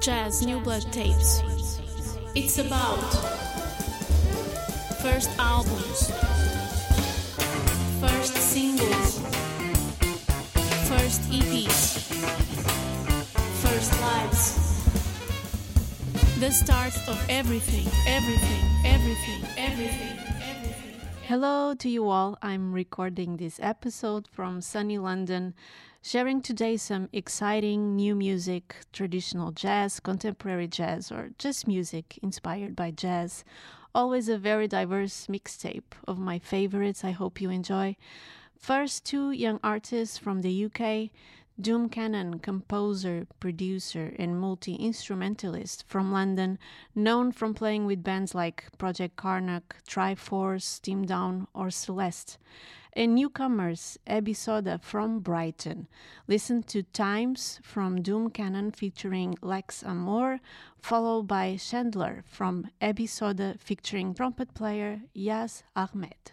Jazz New Blood Tapes. It's about first albums, first singles, first EPs, first lives. The start of everything, everything, everything, everything, everything. Hello to you all. I'm recording this episode from sunny London, sharing today some exciting new music, traditional jazz, contemporary jazz, or just music inspired by jazz. Always a very diverse mixtape of my favorites. I hope you enjoy. First, two young artists from the UK. Doom Cannon, composer, producer, and multi instrumentalist from London, known from playing with bands like Project Karnak, Triforce, Team Down, or Celeste. And newcomers, Abby Soda from Brighton. Listen to Times from Doom Cannon featuring Lex Amor, followed by Chandler from Abby Soda featuring trumpet player Yazz Ahmed.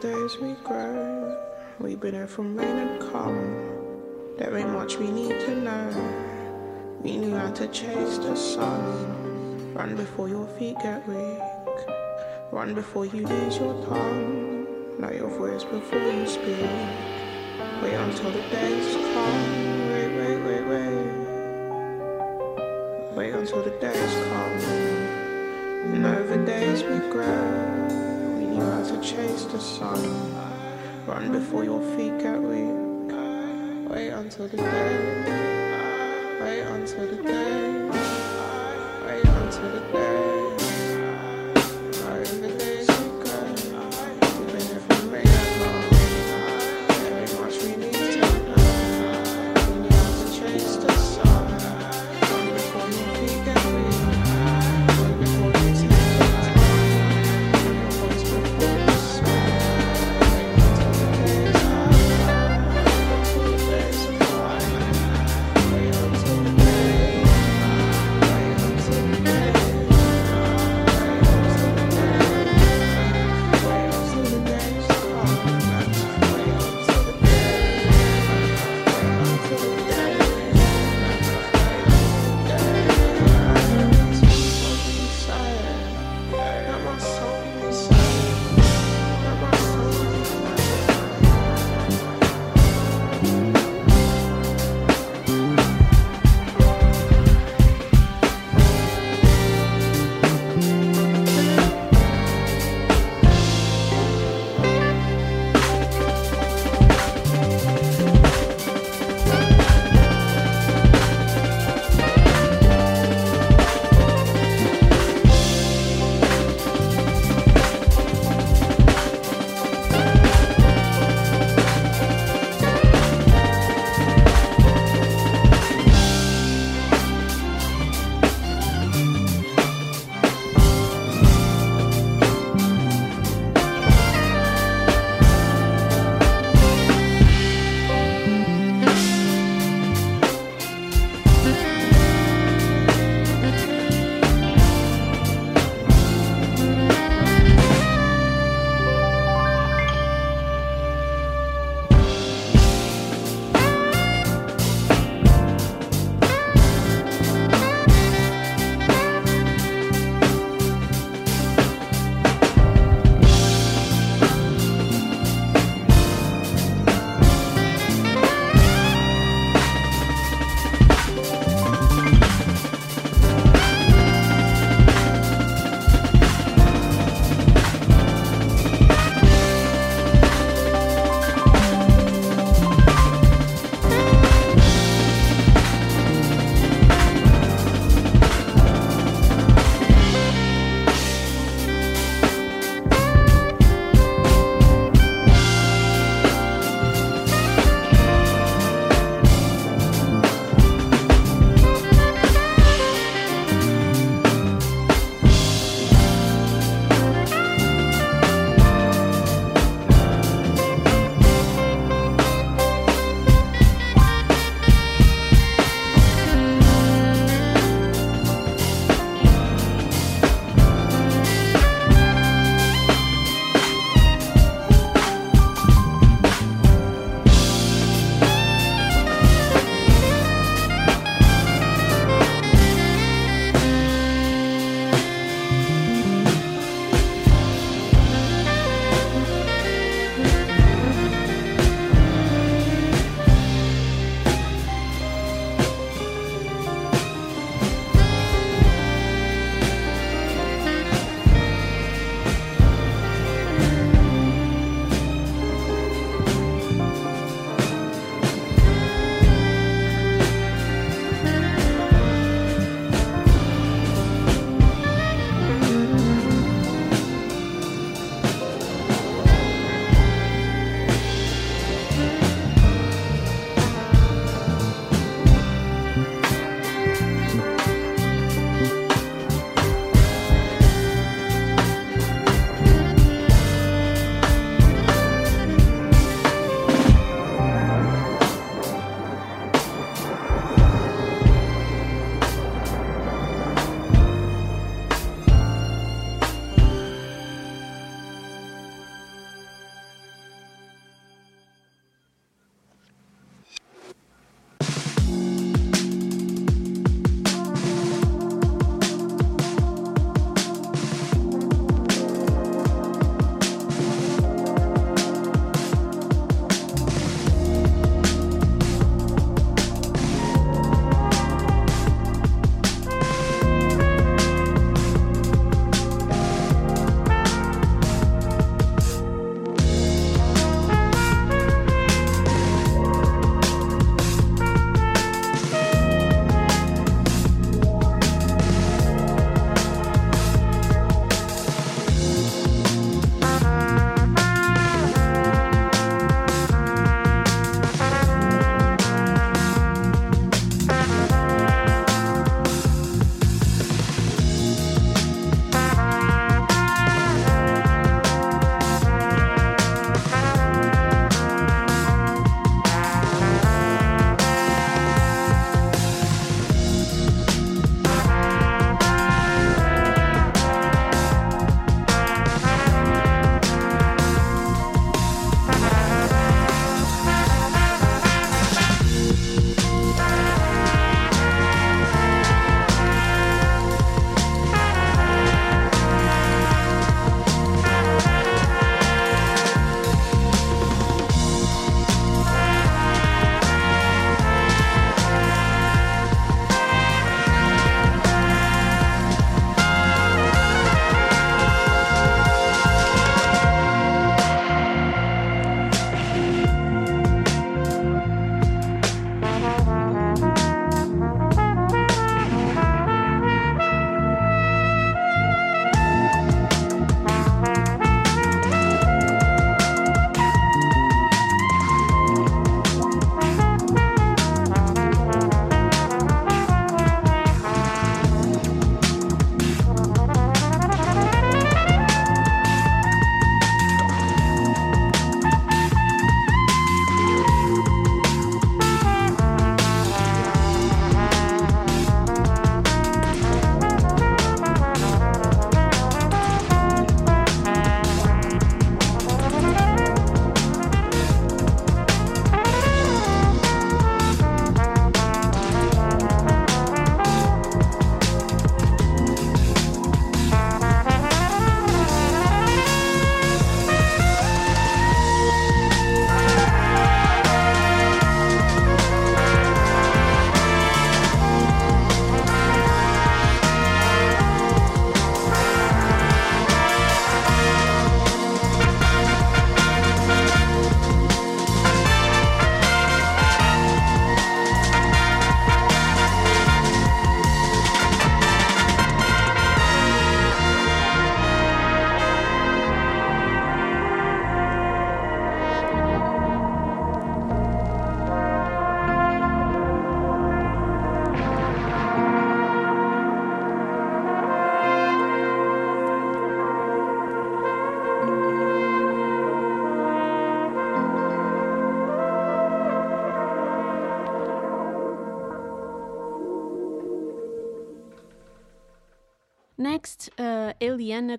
Days we grow, we've been here from rain and calm. There ain't much we need to know. We knew how to chase the sun. Run before your feet get weak. Run before you lose your tongue. Know your voice before you speak. Wait until the days come. Wait, wait, wait, wait. Wait until the days come. And over days we grow. We knew to chase the sun. Run before your feet get weak. Wait until the day. Wait until the day. Wait until the day.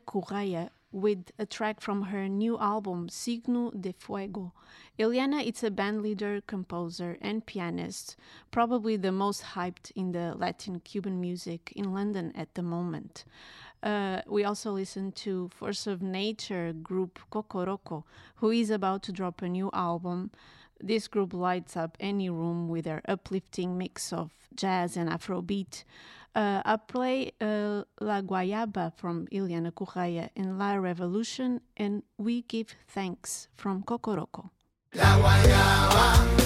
Correa with a track from her new album Signo de Fuego. Eliane is a bandleader, composer, and pianist, probably the most hyped in the Latin Cuban music in London at the moment. Uh, we also listened to Force of Nature group Kokoroko, who is about to drop a new album. This group lights up any room with their uplifting mix of jazz and Afrobeat. Uh, I play uh, La Guayaba from Eliane Correa and La Evolución, and We Give Thanks from Kokoroko. Vitamina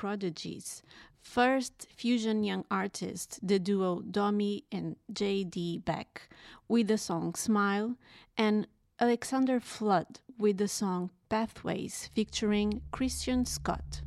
prodigies. First, fusion young artists, the duo Domi and J.D. Beck, with the song Smile, and Alexander Flood with the song Pathways, featuring Christian Scott.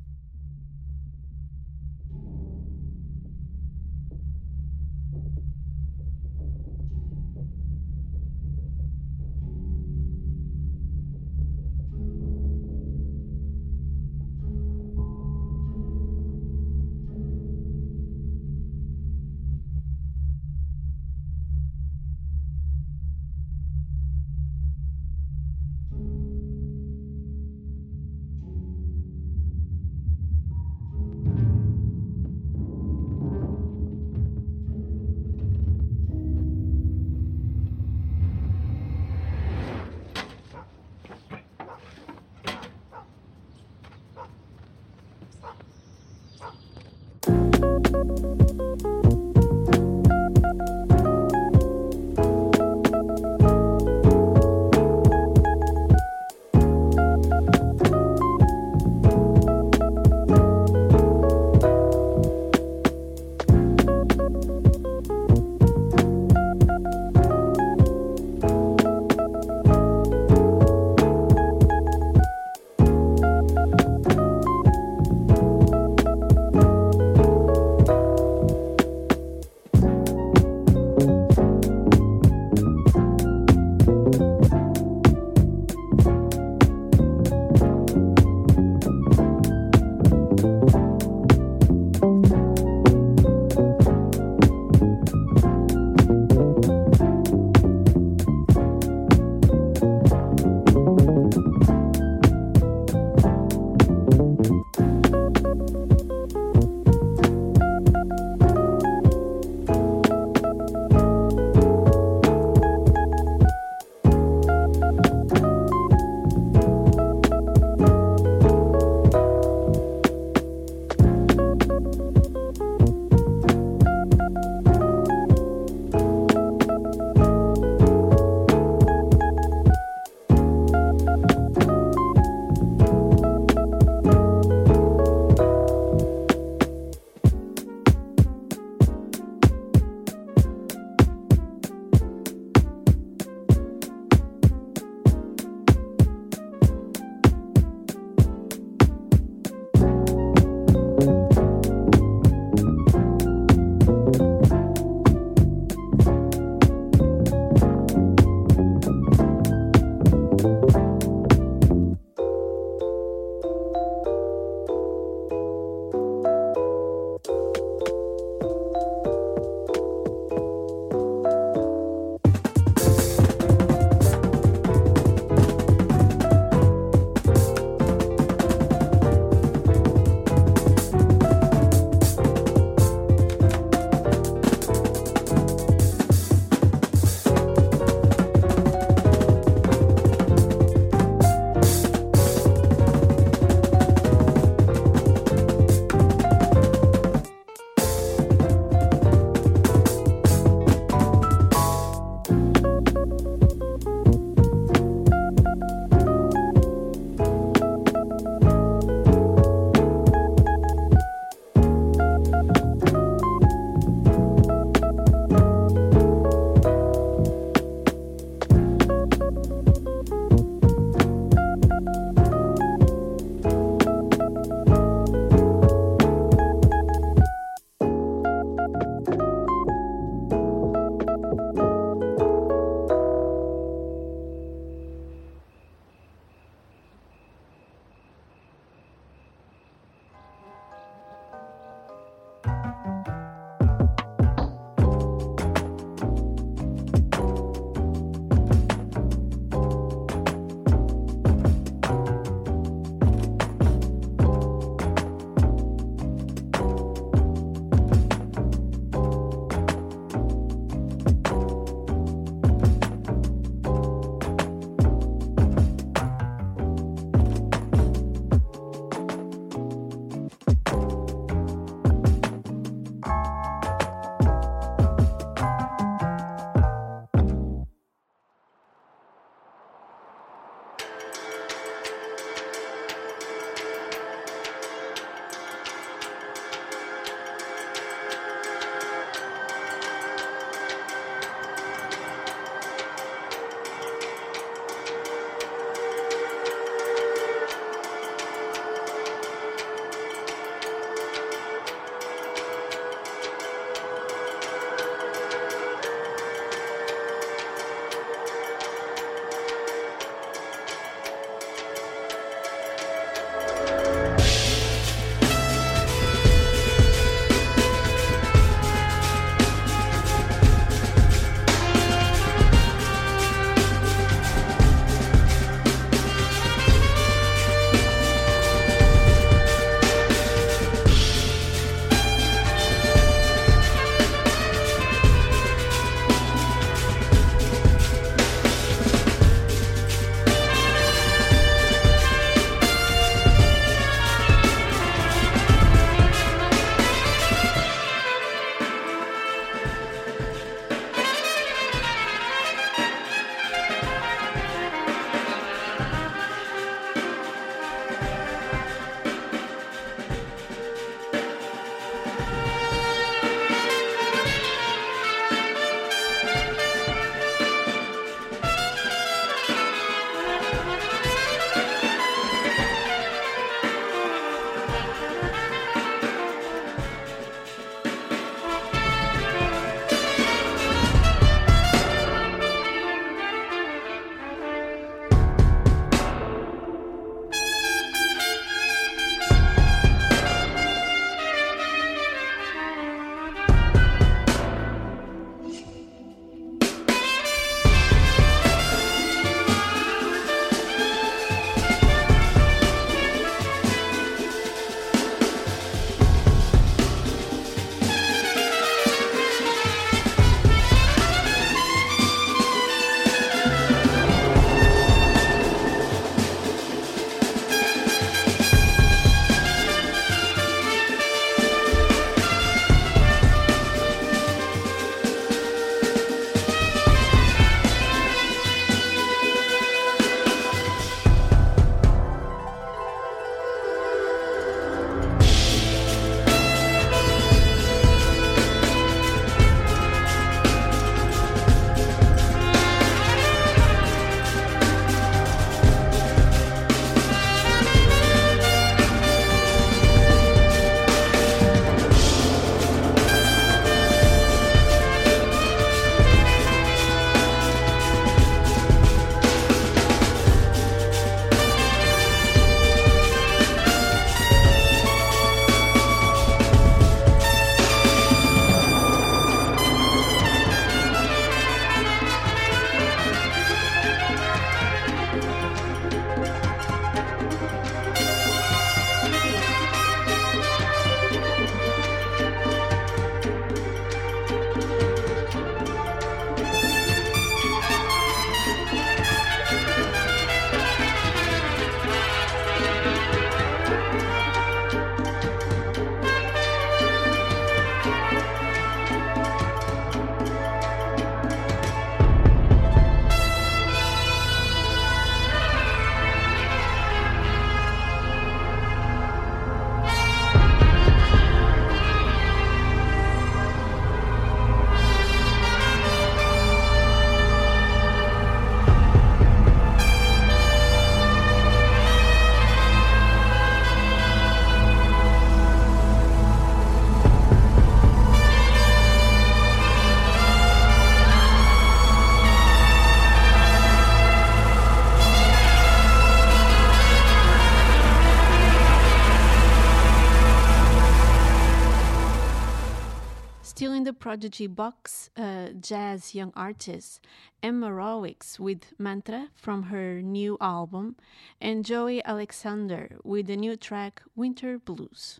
Prodigy box, uh, jazz young artist Emma Rawicz with Mantra from her new album, and Joey Alexander with the new track Winter Blues.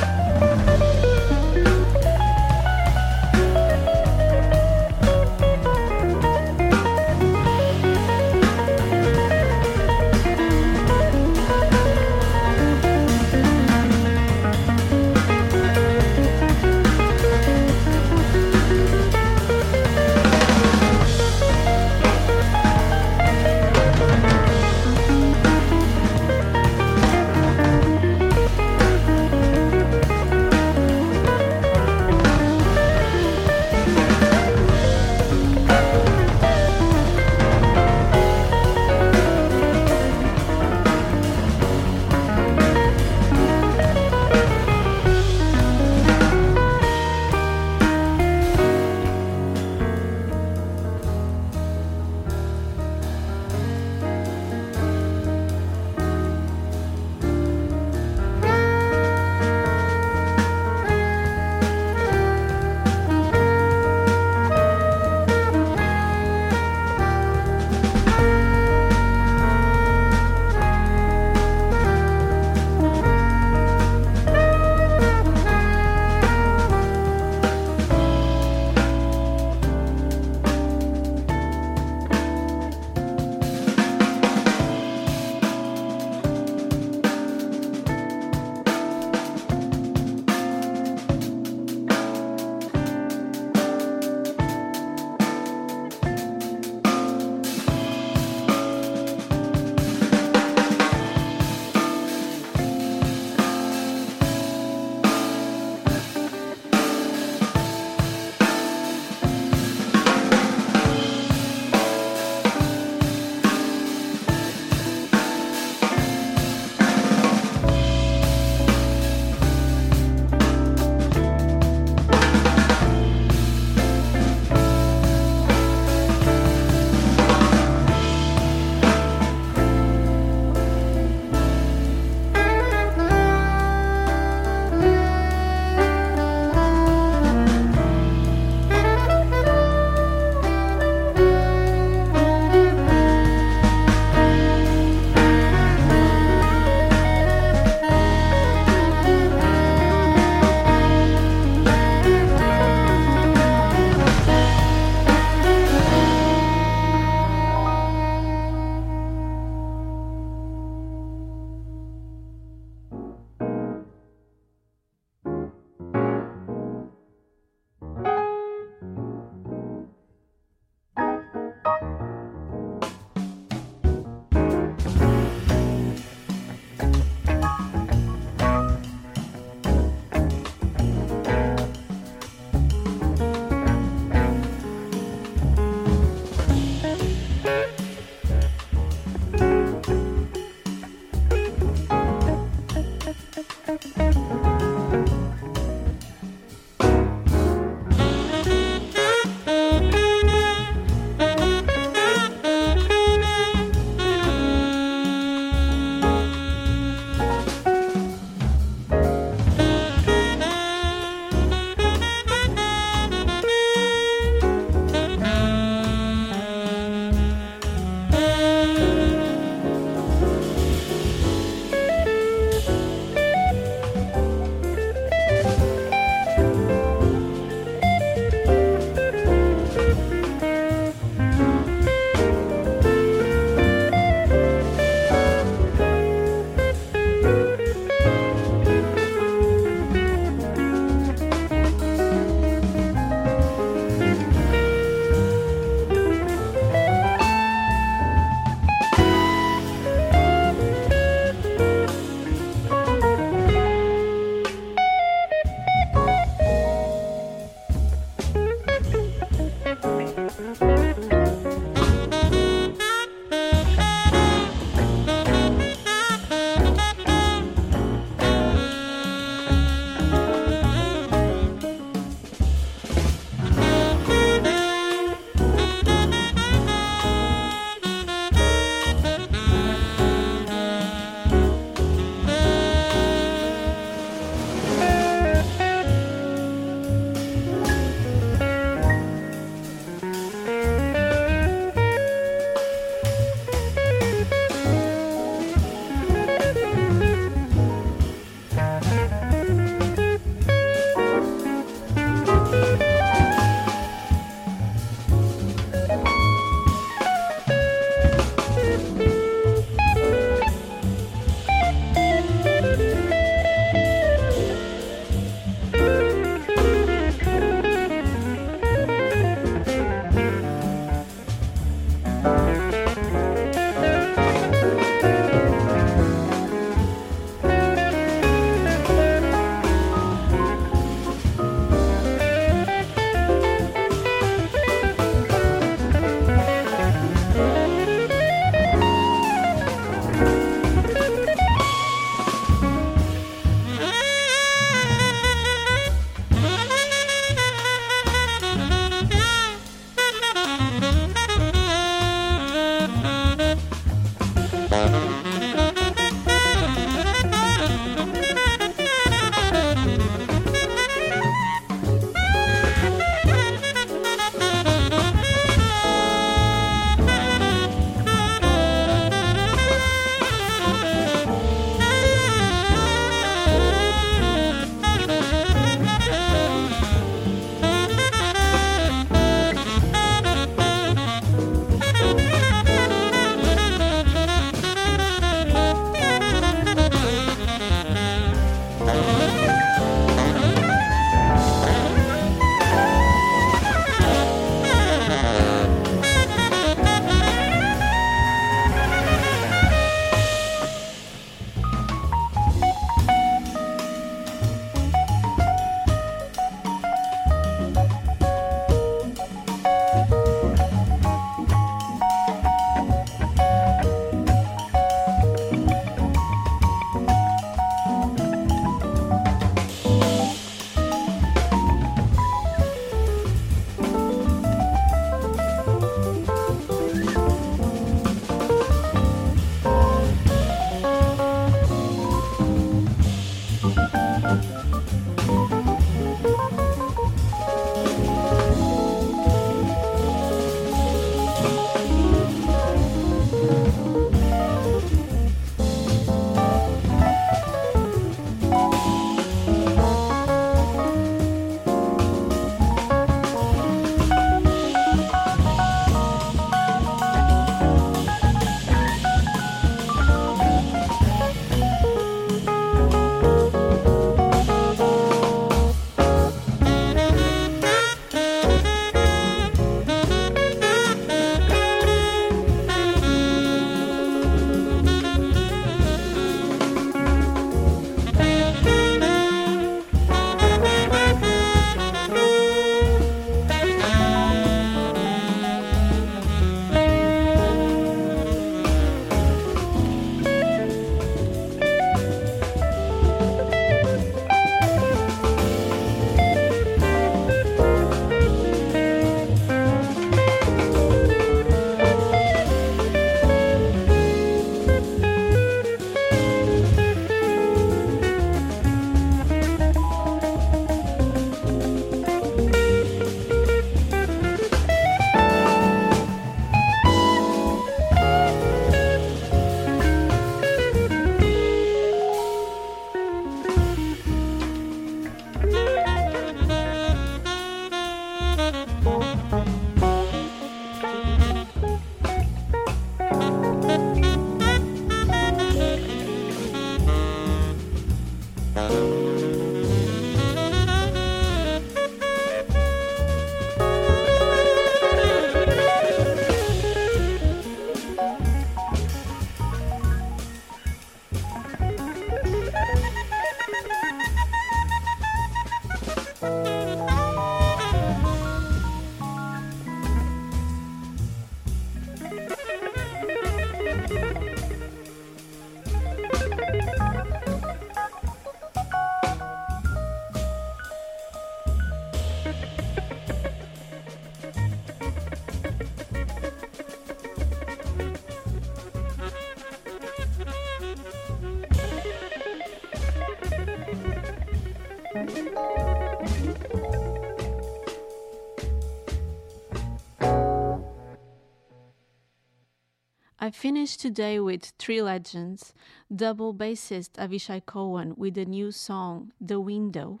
I finished today with Three Legends, double bassist Avishai Cohen with a new song, The Window.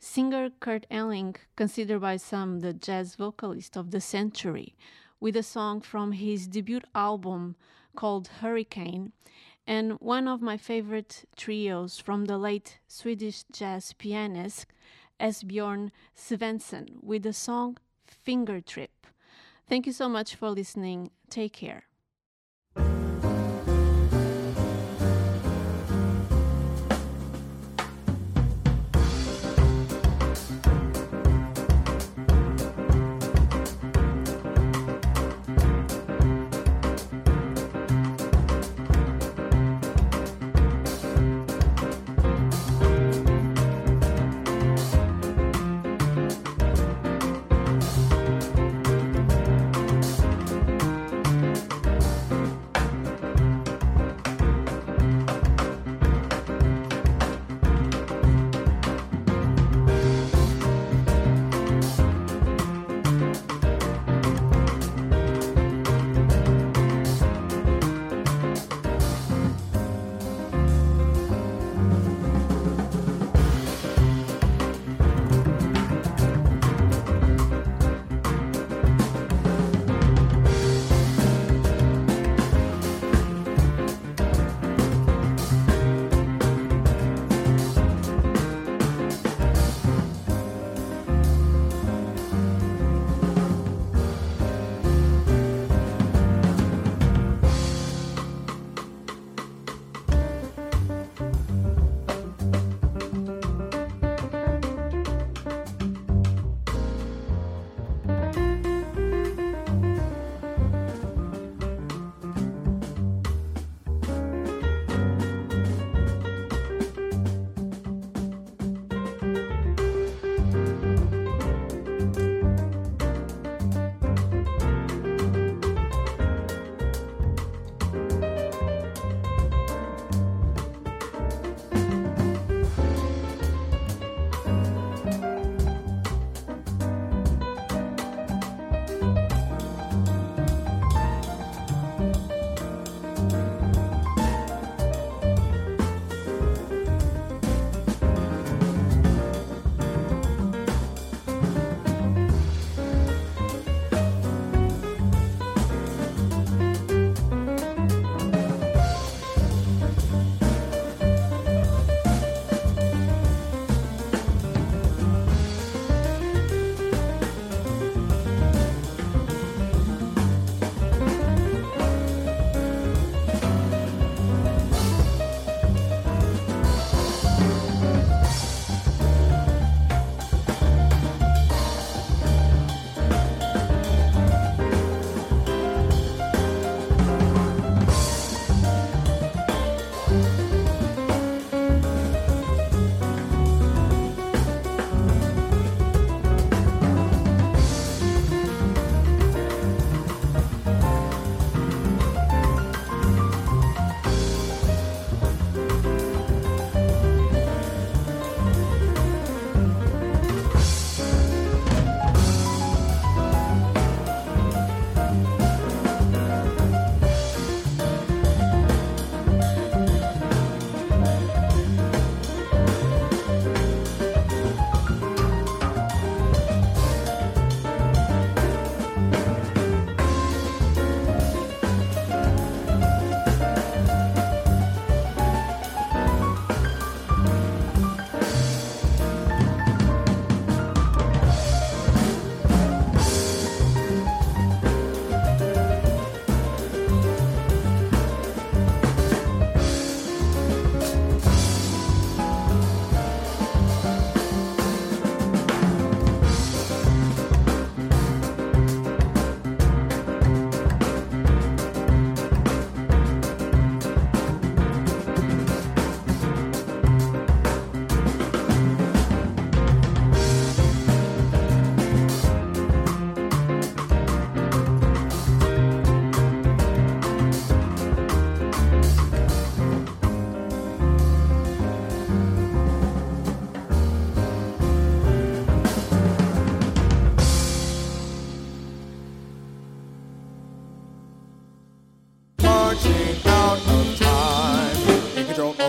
Singer Kurt Elling, considered by some the jazz vocalist of the century, with a song from his debut album called Hurricane, and one of my favorite trios from the late Swedish jazz pianist Esbjorn Svensson with the song Finger Trip. Thank you so much for listening. Take care.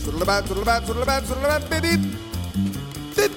Sudalabat, sudalabat, sudalabat, sudalabat, bibit. Slip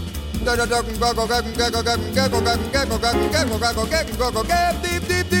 Deep, deep, deep,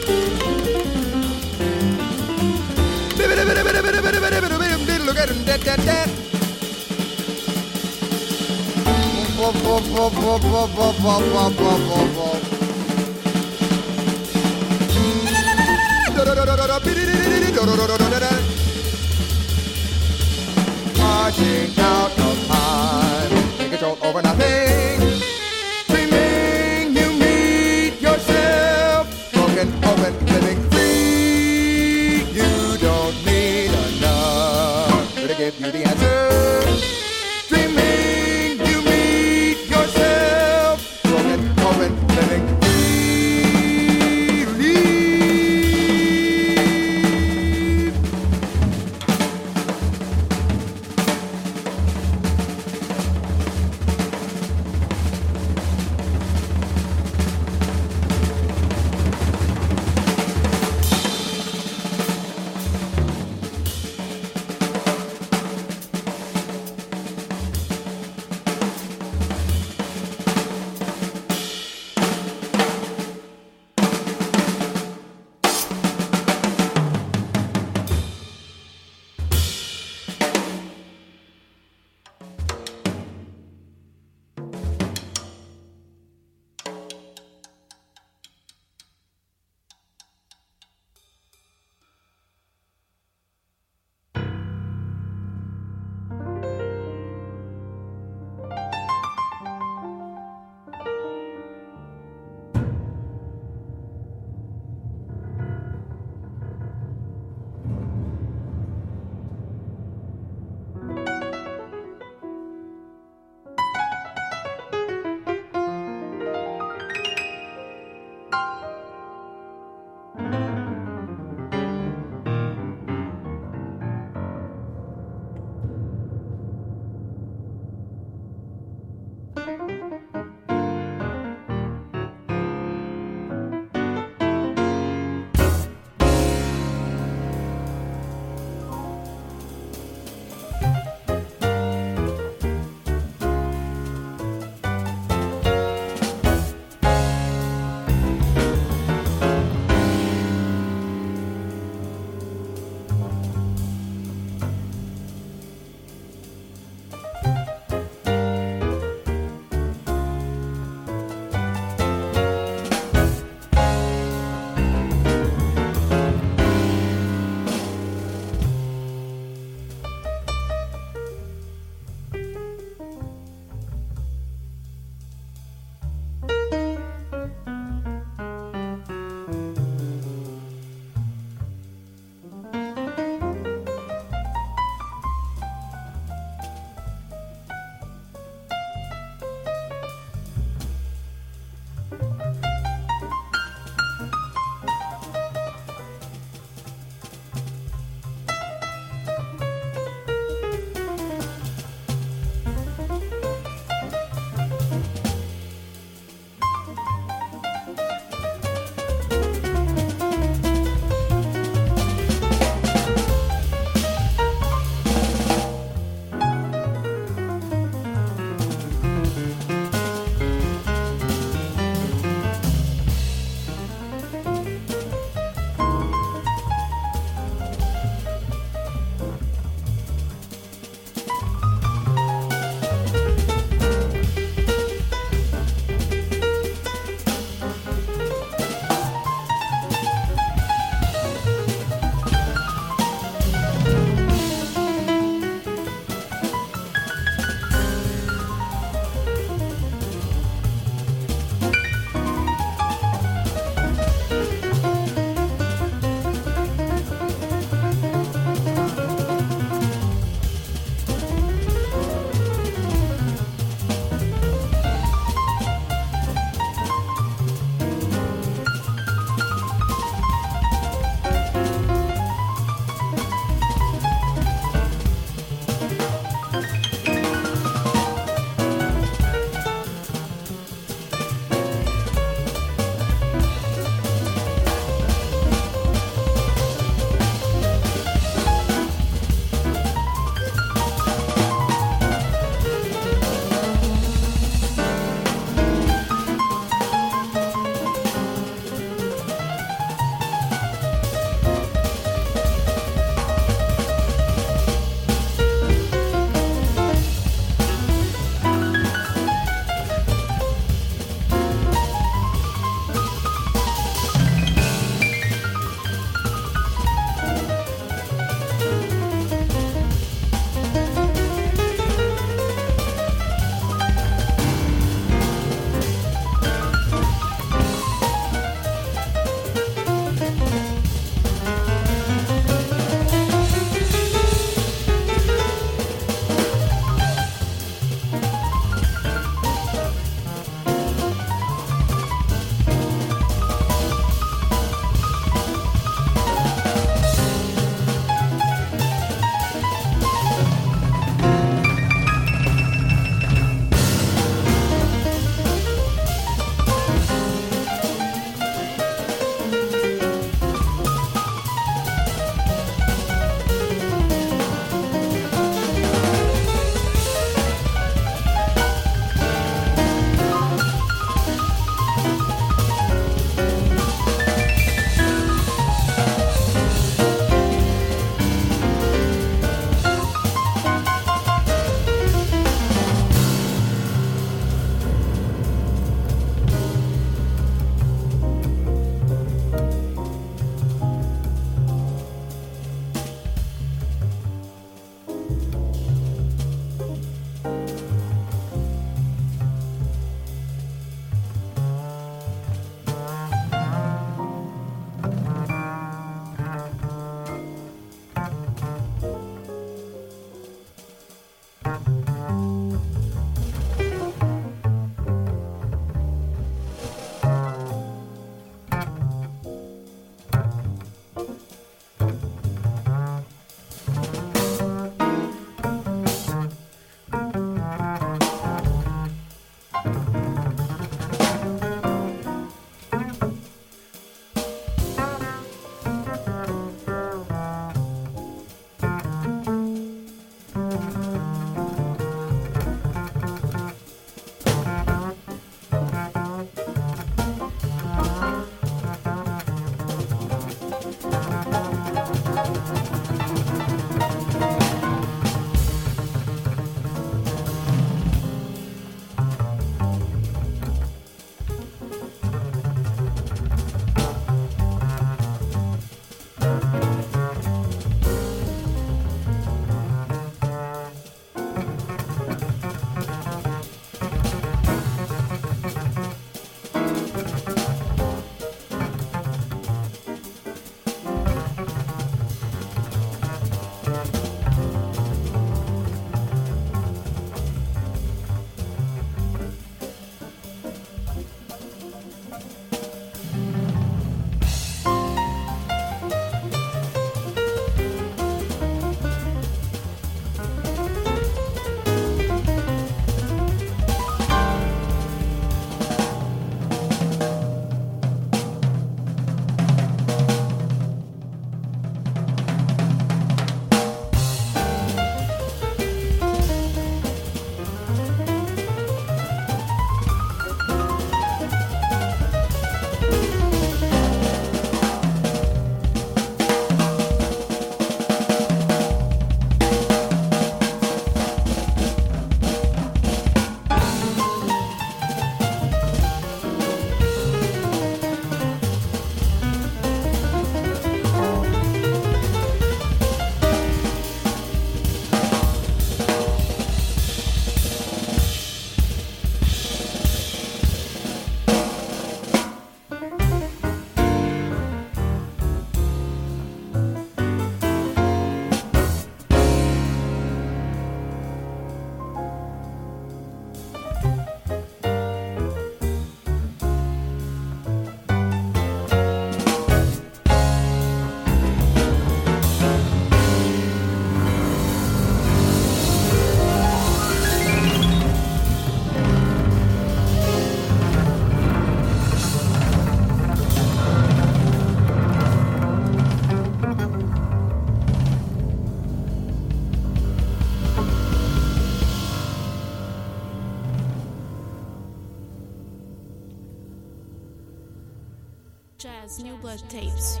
Tapes.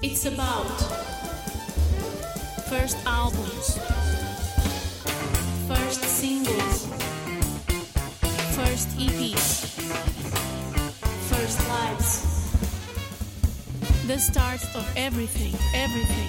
It's about first albums, first singles, first EPs, first lives. The start of everything, everything, everything, everything.